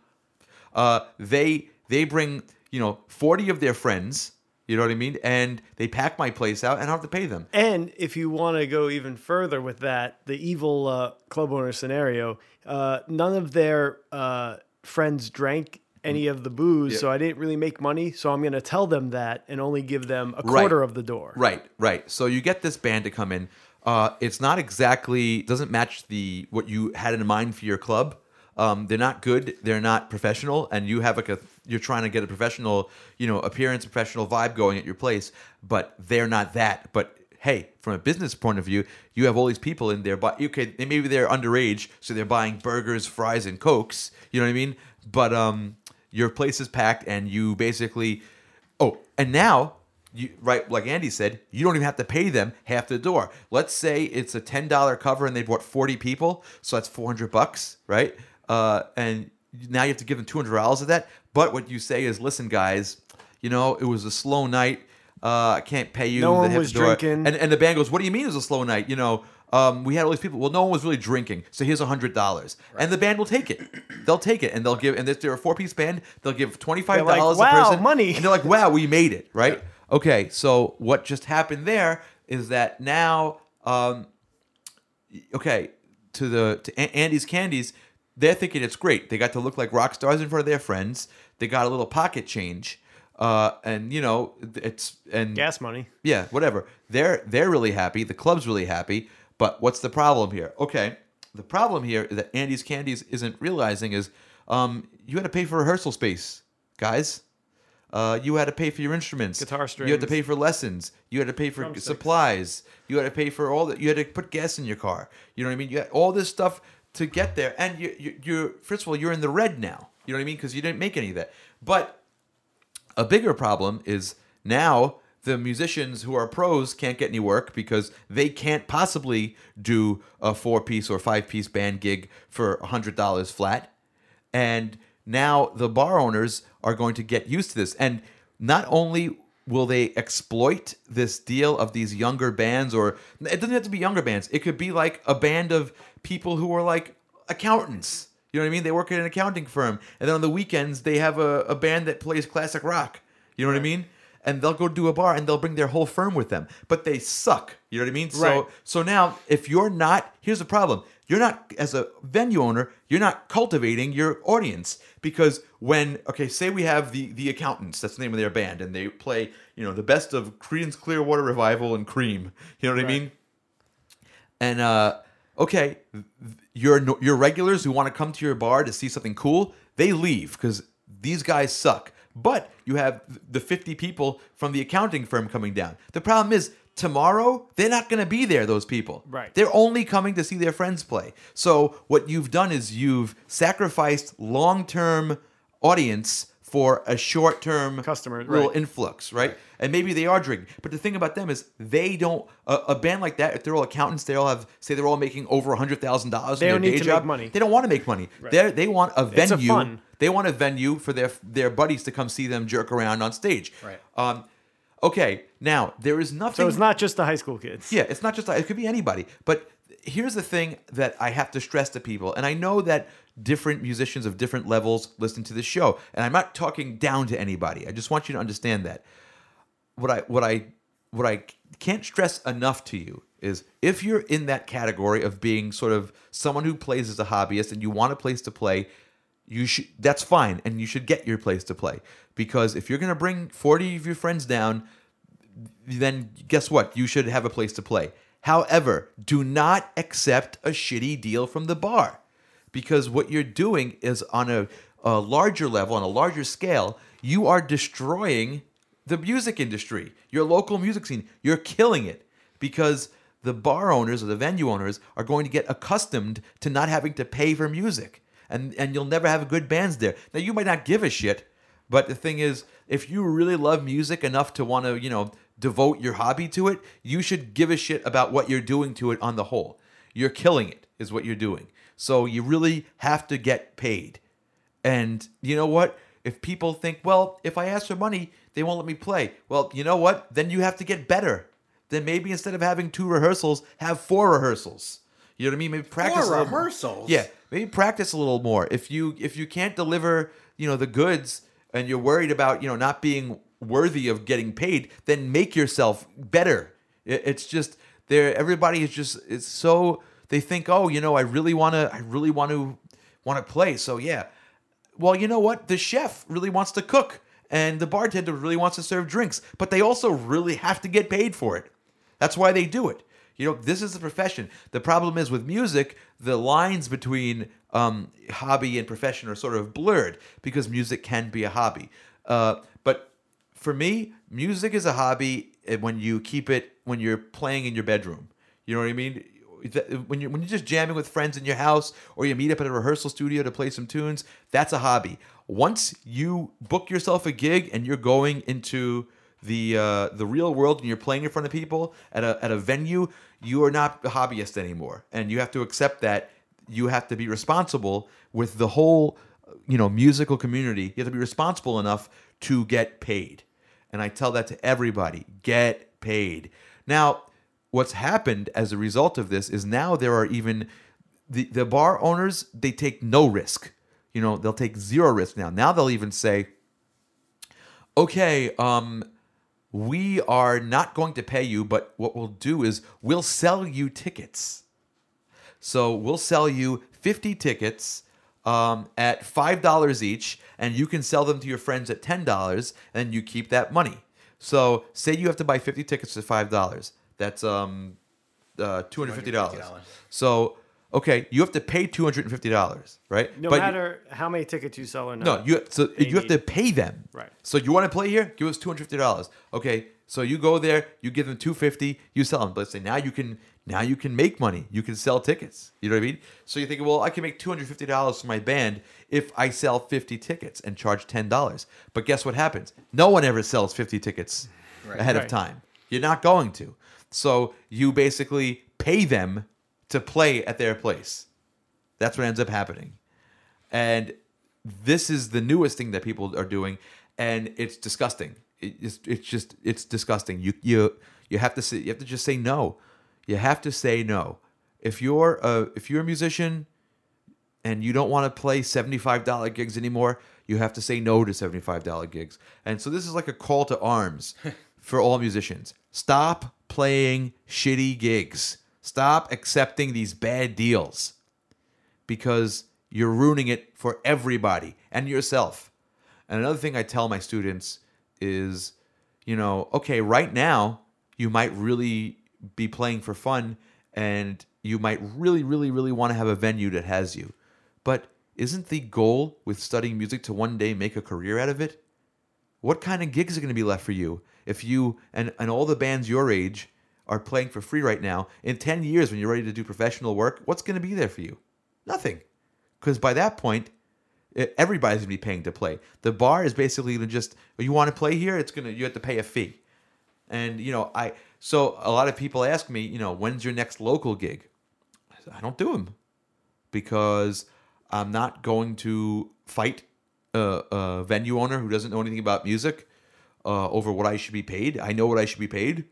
Uh, they they bring you know forty of their friends. You know what I mean? And they pack my place out, and I don't have to pay them. And if you want to go even further with that, the evil uh, club owner scenario, uh, none of their uh, friends drank any of the booze, Yeah. so I didn't really make money. So I'm going to tell them that and only give them a Right. quarter of the door. Right, right. So you get this band to come in. Uh, it's not exactly doesn't match the what you had in mind for your club. Um, they're not good. They're not professional, and you have like a you're trying to get a professional, you know, appearance, professional vibe going at your place, but they're not that. But hey, from a business point of view, you have all these people in there, but okay, maybe they're underage, so they're buying burgers, fries, and cokes. You know what I mean? But um, your place is packed, and you basically, oh, and now you right like Andy said, you don't even have to pay them half the door. Let's say it's a ten dollar cover and they brought forty people, so that's four hundred bucks, right? Uh, and now you have to give them two hundred dollars of that. But what you say is, listen, guys, you know it was a slow night. Uh, I can't pay you. No the one was door." drinking. And and the band goes, "What do you mean it was a slow night? You know, um, we had all these people. Well, no one was really drinking, so here's a hundred dollars, and the band will take it. They'll take it, and they'll give. And if they're a four piece band, they'll give twenty five dollars like, a "Wow, person, money." and they're like, "Wow, we made it, right?" Okay, so what just happened there is that now, um, okay, to the to Andy's Candies, they're thinking it's great. They got to look like rock stars in front of their friends. They got a little pocket change, uh, and you know it's and Gas money. yeah, whatever. They're they're really happy. The club's really happy. But what's the problem here? Okay, the problem here is that Andy's Candies isn't realizing is um, you had to pay for rehearsal space, guys. Uh, you had to pay for your instruments, Guitar strings. You had to pay for lessons. You had to pay for Drumsticks. supplies. You had to pay for all that. You had to put gas in your car. You know what I mean? You had all this stuff to get there, and you, you, you're first of all you're in the red now. You know what I mean? Because you didn't make any of that. But a bigger problem is now the musicians who are pros can't get any work because they can't possibly do a four piece or five piece band gig for a hundred dollars flat. And now the bar owners are going to get used to this. And not only will they exploit this deal of these younger bands, or it doesn't have to be younger bands, it could be like a band of people who are like accountants. You know what I mean? They work at an accounting firm. And then on the weekends, they have a, a band that plays classic rock. You know what I mean? And they'll go do a bar and they'll bring their whole firm with them. But they suck. You know what I mean? Right. So so now if you're not here's the problem. You're not as a venue owner, you're not cultivating your audience. Because when okay, say we have the the accountants, that's the name of their band, and they play, you know, the best of Creedence Clearwater Revival and Cream. You know what I mean? And uh, okay, your your regulars who want to come to your bar to see something cool, they leave because these guys suck. But you have the 50 people from the accounting firm coming down. The problem is tomorrow they're not going to be there. Those people, Right. They're only coming to see their friends play. So what you've done is you've sacrificed long term audience for a short term Customer, little right. influx, right? And maybe they are drinking. But the thing about them is they don't. A, a band like that, if they're all accountants, they all have say they're all making over a hundred thousand dollars. They in don't their need day to make money. They don't want to make money. They they want a a venue. fun. They want a venue for their their buddies to come see them jerk around on stage. Right. Um. Okay. Now there is nothing. So it's not just the high school kids. Yeah, it's not just it could be anybody. But here's the thing that I have to stress to people, and I know that different musicians of different levels listen to this show, and I'm not talking down to anybody. I just want you to understand that. What I what I what I can't stress enough to you is if you're in that category of being sort of someone who plays as a hobbyist and you want a place to play, you should that's fine and you should get your place to play because if you're going to bring 40 of your friends down then guess what? You should have a place to play. However, do not accept a shitty deal from the bar because what you're doing is on a, a larger level, on a larger scale, you are destroying the music industry, your local music scene. You're killing it because the bar owners or the venue owners are going to get accustomed to not having to pay for music. And, and you'll never have good bands there. Now, you might not give a shit, but the thing is, if you really love music enough to want to, you know, devote your hobby to it, you should give a shit about what you're doing to it on the whole. You're killing it, is what you're doing. So you really have to get paid. And you know what? If people think, well, if I ask for money, they won't let me play. Well, you know what? Then you have to get better. Then maybe instead of having two rehearsals, have four rehearsals. You know what I mean? Maybe practice Four rehearsals? Yeah, maybe practice a little more. If you if you can't deliver, you know, the goods and you're worried about, you know, not being worthy of getting paid, then make yourself better. It- It's just there everybody is just it's so they think, "Oh, you know, I really want to I really want to want to play." So, yeah. Well, you know what? The chef really wants to cook and the bartender really wants to serve drinks, but they also really have to get paid for it. That's why they do it. You know, this is a profession. The problem is with music, the lines between um, hobby and profession are sort of blurred because music can be a hobby. Uh, but for me, music is a hobby uh, when you keep it when you're playing in your bedroom. You know what I mean? When you're when you're just jamming with friends in your house, or you meet up at a rehearsal studio to play some tunes, that's a hobby. Once you book yourself a gig and you're going into the uh, the real world and you're playing in front of people at a at a venue, you are not a hobbyist anymore, and you have to accept that you have to be responsible with the whole you know musical community. You have to be responsible enough to get paid, and I tell that to everybody: get paid. Now, what's happened as a result of this is now there are even the, the bar owners they take no risk you know they'll take zero risk now now they'll even say okay um we are not going to pay you but what we'll do is we'll sell you tickets so we'll sell you 50 tickets um, at $5 each, and you can sell them to your friends at $10, and you keep that money. So say you have to buy 50 tickets at $5. That's um, uh, $250. $250. So, okay, you have to pay $250, right? No But- matter how many tickets you sell or not. no, you so you have to pay them. Right. So you want to play here? Give us two hundred fifty dollars. Okay. So you go there, you give them two fifty, you sell them. But let's say now you can now you can make money. You can sell tickets. You know what I mean? So you think, well, I can make two hundred fifty dollars for my band if I sell fifty tickets and charge ten dollars. But guess what happens? No one ever sells fifty tickets ahead of time. You're not going to. So you basically pay them to play at their place. That's what ends up happening. And this is the newest thing that people are doing and it's disgusting. It- it's, it's just it's disgusting. You you you have to say you have to just say no. You have to say no. If you're a if you're a musician and you don't want to play $75 gigs anymore you have to say no to $75 gigs. And so this is like a call to arms [LAUGHS] for all musicians. Stop playing shitty gigs stop accepting these bad deals because you're ruining it for everybody and yourself. And another thing I tell my students is, you know, okay, right now you might really be playing for fun and you might really, really, really want to have a venue that has you. But isn't the goal with studying music to one day make a career out of it? What kind of gigs are going to be left for you if you and, and all the bands your age are playing for free right now? In 10 years, when you're ready to do professional work, what's going to be there for you? Nothing. Because by that point, everybody's going to be paying to play. The bar is basically going to just, "Oh, you want to play here? It's going to, you have to pay a fee. And, you know, I, so a lot of people ask me, you know, when's your next local gig? I don't do them because I'm not going to fight a, a venue owner who doesn't know anything about music uh, over what I should be paid. I know what I should be paid,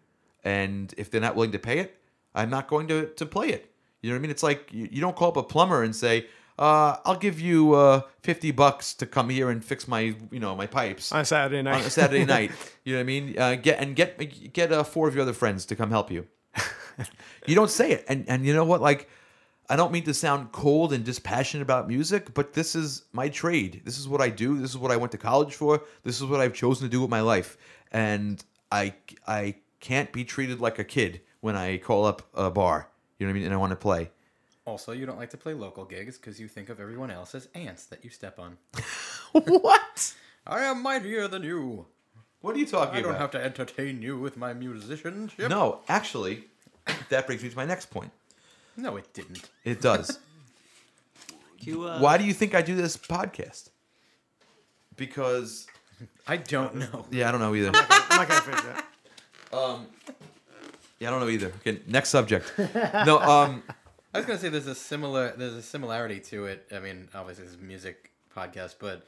and if they're not willing to pay it, I'm not going to to play it. You know what I mean? It's like you, you don't call up a plumber and say, uh, "I'll give you uh, fifty bucks to come here and fix my you know my pipes." on a Saturday night. on a Saturday [LAUGHS] night. You know what I mean? Uh, get and get get uh, four of your other friends to come help you. [LAUGHS] you don't say it, and and you know what? Like, I don't mean to sound cold and dispassionate about music, but this is my trade. This is what I do. This is what I went to college for. This is what I've chosen to do with my life, and I I can't be treated like a kid when I call up a bar. You know what I mean? And I want to play. Also, you don't like to play local gigs because you think of everyone else as ants that you step on. [LAUGHS] what? I am mightier than you. What are you talking about? I don't about? have to entertain you with my musicianship. No, actually, that brings me to my next point. No, it didn't. It does. [LAUGHS] You, uh, Why do you think I do this podcast? Because [LAUGHS] I don't know. yeah, I don't know either. I'm not gonna finish that. Yeah, I don't know either. Okay, next subject. No, [LAUGHS] um, I was gonna say there's a similar there's a similarity to it. I mean, obviously it's a music podcast, but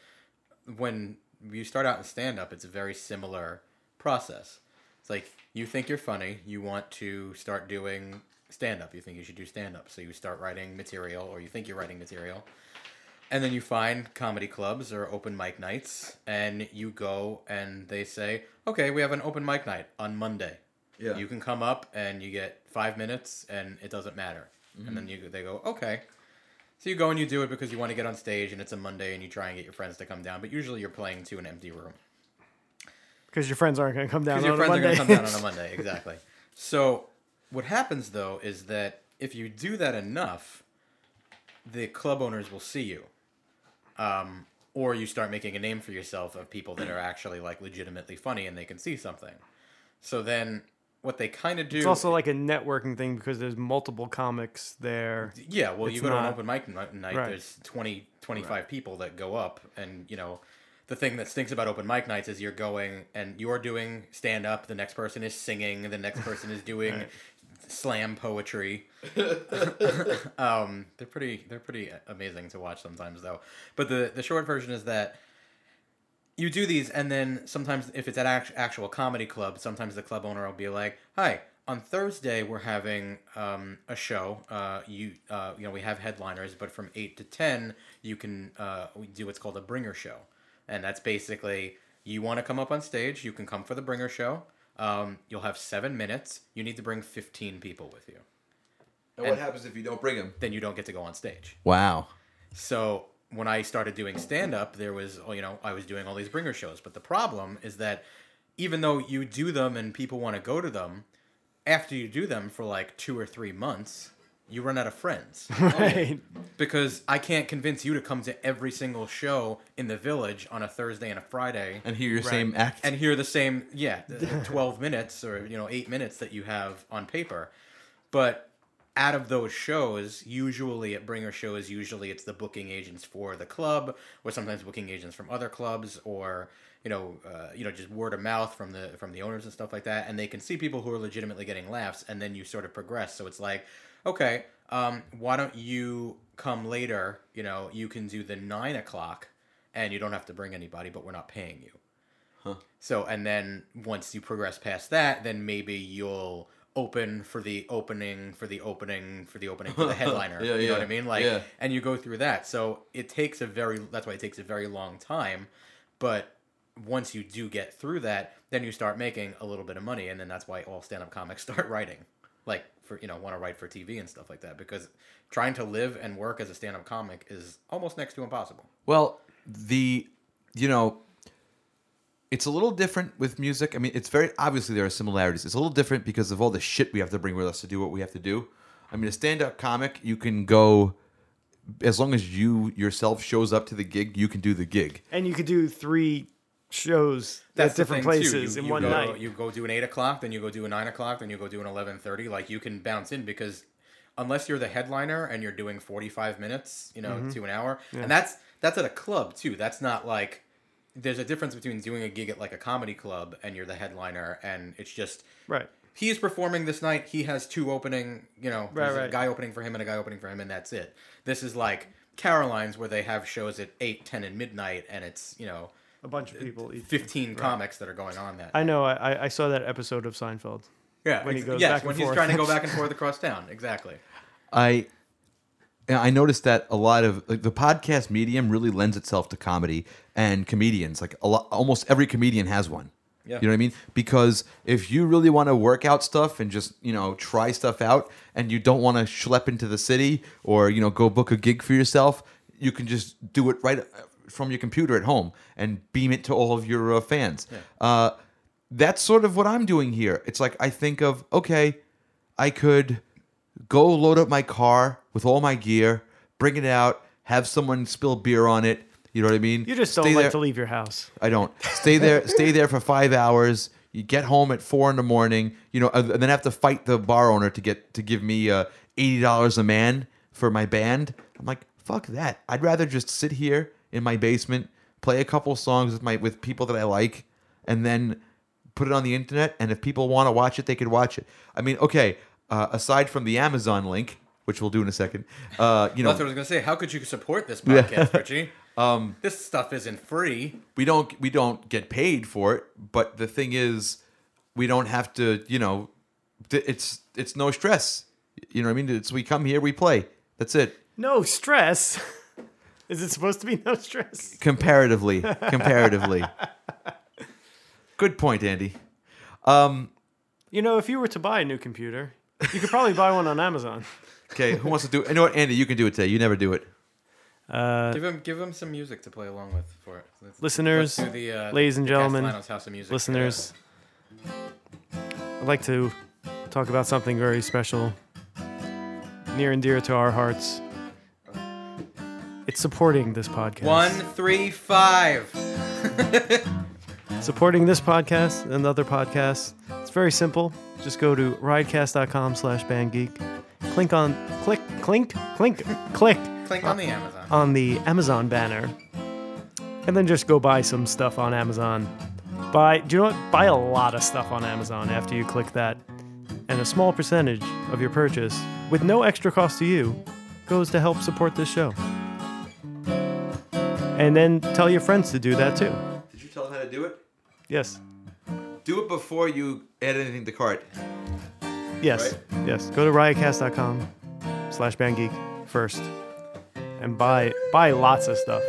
when you start out in stand up, it's a very similar process. It's like you think you're funny, you want to start doing stand up. You think you should do stand up, so you start writing material, or you think you're writing material, and then you find comedy clubs or open mic nights, and you go and they say, "Okay, we have an open mic night on Monday." Yeah. You can come up and you get five minutes, and it doesn't matter. And then mm-hmm. you they go, "Okay." So you go and you do it because you want to get on stage, and it's a Monday, and you try and get your friends to come down. But usually you're playing to an empty room Because your friends aren't gonna come down because your friends a are going to come down on a [LAUGHS] Monday. Exactly. So what happens though is that if you do that enough, the club owners will see you, um, or you start making a name for yourself of people that are actually like legitimately funny and they can see something. So then, what they kind of do. It's also like a networking thing because there's multiple comics there. Yeah, well, you It's go to an open mic night, Right. there's 20, 25 people that go up, and you know, the thing that stinks about open mic nights is you're going and you're doing stand up, the next person is singing, the next person is doing slam poetry. [LAUGHS] um, they're pretty, they're pretty amazing to watch sometimes, though. But the the short version is that you do these and then sometimes if it's at act- actual comedy club sometimes the club owner will be like hi on thursday we're having um, a show uh, you uh, you know we have headliners but from 8 to 10 you can uh, we do what's called a bringer show and that's basically you want to come up on stage you can come for the bringer show um, you'll have seven minutes you need to bring 15 people with you And what happens if you don't bring them? then you don't get to go on stage Wow. so when I started doing stand up, there was, oh, you know, I was doing all these bringer shows. But the problem is that even though you do them and people want to go to them, after you do them for like two or three months, you run out of friends. [LAUGHS] Right. because I can't convince you to come to every single show in the village on a Thursday and a Friday And hear your same act. and hear the same yeah [LAUGHS] the 12 minutes or you know 8 minutes that you have on paper but out of those shows usually at bringer shows usually it's the booking agents for the club or sometimes booking agents from other clubs or you know uh, you know just word of mouth from the from the owners and stuff like that and they can see people who are legitimately getting laughs and then you sort of progress so it's like okay um, why don't you come later you know you can do the nine o'clock and you don't have to bring anybody but we're not paying you Huh. so, and then once you progress past that, then maybe you'll open for the opening for the opening for the opening for the [LAUGHS] headliner. Yeah, you know yeah, what I mean? Like, yeah. and you go through that. So it takes a very. That's why it takes a very long time. But once you do get through that, then you start making a little bit of money, and then that's why all stand-up comics [LAUGHS] start writing, like for you know want to write for TV and stuff like that, because trying to live and work as a stand-up comic is almost next to impossible. Well, the you know, it's a little different with music. I mean, it's very obviously there are similarities. It's a little different because of all the shit we have to bring with us to do what we have to do. I mean, a stand-up comic, you can go as long as you yourself shows up to the gig, you can do the gig. and you could do three shows That's at different places You- in you one go, night. You go do an eight o'clock, then you go do a nine o'clock, then you go do an eleven thirty. Like you can bounce in because unless you're the headliner and you're doing forty five minutes, you know, Mm-hmm. to an hour, and that's that's at a club too. That's not like there's a difference between doing a gig at like a comedy club and you're the headliner, and it's just right. he's performing this night. He has two opening, you know, there's a guy opening for him and a guy opening for him, and that's it. This is like Caroline's where they have shows at 8, 10, and midnight, and it's, you know, A bunch of people. each- 15 comics that are going on that. I know. I, I saw that episode of Seinfeld. yeah, when he ex- goes yes, back and when forth. he's trying to go back and forth [LAUGHS] across town. Exactly. I I noticed that a lot of like the podcast medium really lends itself to comedy and comedians. Like a lot, almost every comedian has one. Yeah. You know what I mean? Because if you really want to work out stuff and just you know try stuff out, and you don't want to schlep into the city or you know go book a gig for yourself, you can just do it right from your computer at home and beam it to all of your uh, fans. Uh, that's sort of what I'm doing here. It's like I think of okay, I could go load up my car with all my gear, bring it out, have someone spill beer on it. You know what I mean? You just don't Stay like to leave your house. I don't. Stay there. [LAUGHS] stay there for five hours. You get home at four in the morning. You know, and then have to fight the bar owner to get to give me uh, eighty dollars a man for my band. I'm like, fuck that. I'd rather just sit here in my basement, play a couple songs with my with people that I like, and then put it on the internet. And if people want to watch it, they could watch it. I mean, okay. Uh, aside from the Amazon link, which we'll do in a second, uh, you know, That's what I was going to say. How could you support this podcast, Richie? [LAUGHS] Um, this stuff isn't free. we don't we don't get paid for it but the thing is we don't have to you know it's it's no stress you know what i mean it's we come here we play that's it No stress. [LAUGHS] Is it supposed to be no stress? comparatively comparatively good point andy You know, if you were to buy a new computer, you could probably buy one on Amazon. okay who wants to do it? you know what andy you can do it today you never do it Uh, Give him, give him some music to play along with for it. Let's- Listeners, let's the, uh, ladies and the gentlemen, House of Music. listeners, I'd like to talk about something very special, near and dear to our hearts. It's supporting this podcast. One, three, five. [LAUGHS] supporting this podcast and other podcasts. It's very simple. Just go to riotcast.com slash bandgeek. Click on click clink clink click Click on the Amazon. on the Amazon banner. And then just go buy some stuff on Amazon. Buy do you know what? Buy a lot of stuff on Amazon after you click that. And a small percentage of your purchase, with no extra cost to you, goes to help support this show. And then tell your friends to do that too. Did you tell them how to do it? Yes. Do it before you add anything to cart. Yes. Yes. Go to riotcast.com slash bandgeek first and buy buy lots of stuff.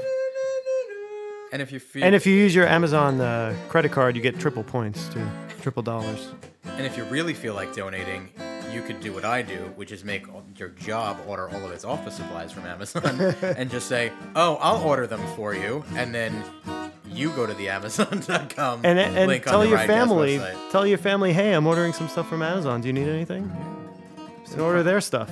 And if you feel And if you use your Amazon uh, credit card, you get triple points too. Triple dollars. and if you really feel like donating, you could do what I do, which is make your job order all of its office supplies from Amazon [LAUGHS] and just say, "Oh, I'll order them for you," and then you go to the Amazon.com And and link on tell the your Riotcast family, website. tell your family, hey, I'm ordering some stuff from Amazon. Do you need anything? And order their stuff.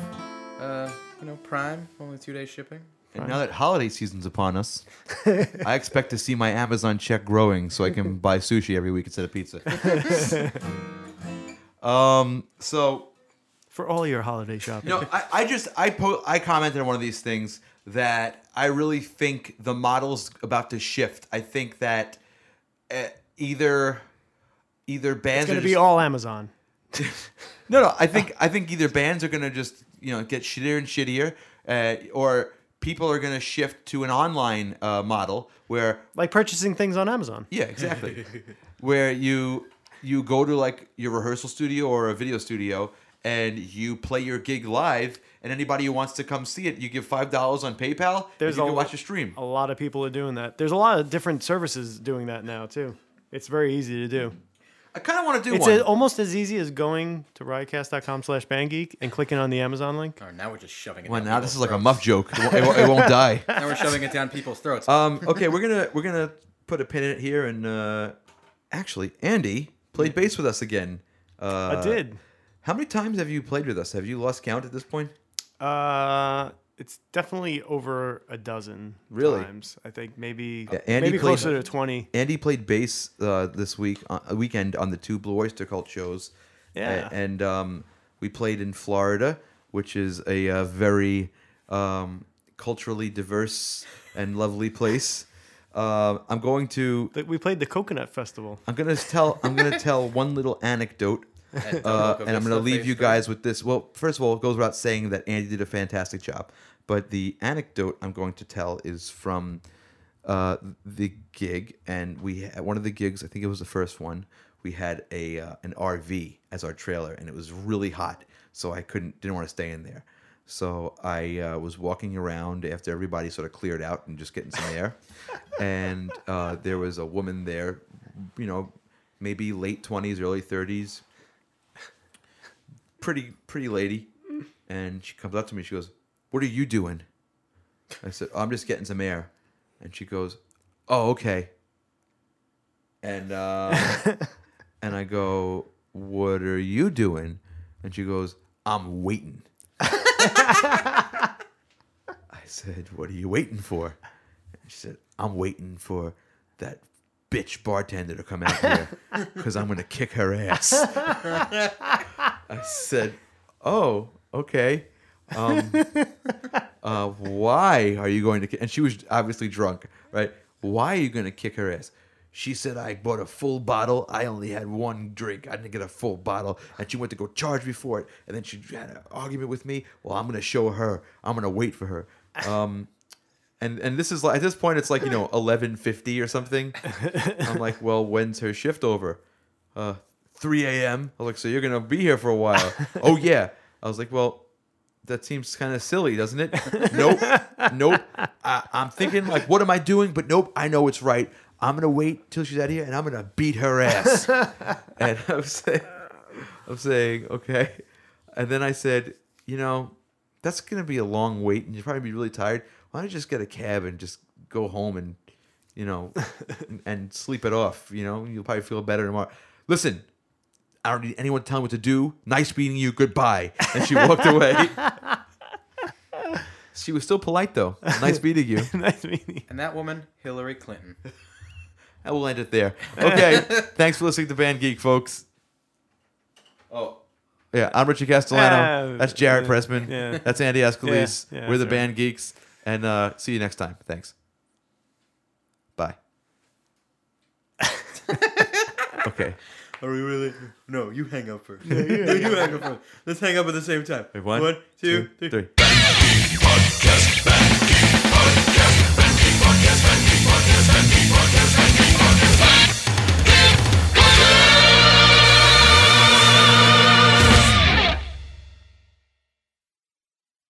Uh, you know, Prime, only two days shipping. And now that holiday season's upon us, [LAUGHS] I expect to see my Amazon check growing so I can buy sushi every week instead of pizza. [LAUGHS] um, so For all your holiday shopping. you know, I, I just I po- I commented on one of these things that I really think the model's about to shift. I think that uh, either either bands it's gonna are be just- all Amazon. [LAUGHS] no, no. I think I think either bands are gonna just you know get shittier and shittier, uh, or people are gonna shift to an online uh, model where Like purchasing things on Amazon. yeah, exactly, [LAUGHS] where you you go to like your rehearsal studio or a video studio and you play your gig live, and anybody who wants to come see it, you give five dollars on PayPal. There's and you a can lo- watch a stream. A lot of people are doing that. There's a lot of different services doing that now too. It's very easy to do. I kind of want to do It's one. a, almost as easy as going to riotcast.com slash bandgeek and clicking on the Amazon link. Oh, now we're just shoving it. well, down now this is people's like a throats. muff joke. It won't, it won't, it won't die. [LAUGHS] Now we're shoving it down people's throats. Um, okay, we're gonna we're gonna put a pin in it here, and uh, actually, Andy played bass with us again. Uh, I did. How many times have you played with us? Have you lost count at this point? Uh, it's definitely over a dozen Really? times. I think maybe Yeah, Andy maybe played- closer to twenty. Andy played bass uh, this week, uh, weekend on the two Blue Oyster Cult shows. Yeah. A- and um, we played in Florida, which is a, uh very um, culturally diverse and lovely place. Uh, I'm going to we played the Coconut Festival. I'm gonna tell I'm gonna [LAUGHS] tell one little anecdote, uh, and I'm gonna leave you guys with this. Well, first of all, it goes without saying that Andy did a fantastic job, but the anecdote I'm going to tell is from uh, the gig, and we had one of the gigs. I think it was the first one. We had a uh, an RV as our trailer, and it was really hot, so I couldn't didn't want to stay in there. So I uh, was walking around after everybody sort of cleared out and just getting some air, [LAUGHS] and uh, there was a woman there, you know, maybe late twenties, early thirties, pretty pretty lady, and she comes up to me. She goes, "What are you doing?" I said, oh, "I'm just getting some air," and she goes, "Oh, okay." And uh, [LAUGHS] and I go, "What are you doing?" And she goes, "I'm waiting." [LAUGHS] I said, "What are you waiting for?" And she said, "I'm waiting for that bitch bartender to come out here [LAUGHS] because I'm gonna kick her ass." I said, "Oh, okay. Um, [LAUGHS] uh, why are you going to?" Ki-? And she was obviously drunk, right? Why are you going to kick her ass? She said, "I bought a full bottle. I only had one drink. I didn't get a full bottle." And she went to go charge me for it. And then she had an argument with me. Well, I'm going to show her. I'm going to wait for her. Um, and and this is like at this point it's like you know 11:50 or something. I'm like, well, when's her shift over? Uh, 3 a.m. I was like, so you're gonna be here for a while? [LAUGHS] oh yeah. I was like, well, that seems kind of silly, doesn't it? [LAUGHS] nope, nope. I, I'm thinking like, what am I doing? But nope, I know it's right. I'm gonna wait till she's out here, and I'm gonna beat her ass. [LAUGHS] and I'm saying, I'm saying, okay. And then I said, you know, that's gonna be a long wait, and you'll probably be really tired. Why don't you just get a cab and just go home and, you know, and, and sleep it off? You know, you'll probably feel better tomorrow. Listen, I don't need anyone telling me what to do. Nice meeting you. Goodbye. And she walked away. [LAUGHS] she was still polite though. Nice meeting you. [LAUGHS] nice meeting you. And that woman, Hillary Clinton. [LAUGHS] And we'll end it there. Okay. Thanks for listening to Band Geek, folks. Oh. Yeah, I'm Richie Castellano. Yeah, That's Jared yeah, Pressman. yeah. That's Andy Escalise. Yeah, yeah, We're the that's right. Band Geeks. And uh, see you next time. Thanks. Bye. okay. Are we really? No, you hang up first. no, [LAUGHS] you hang up first. Let's hang up at the same time. Wait, one, One, two, three. three. Podcast,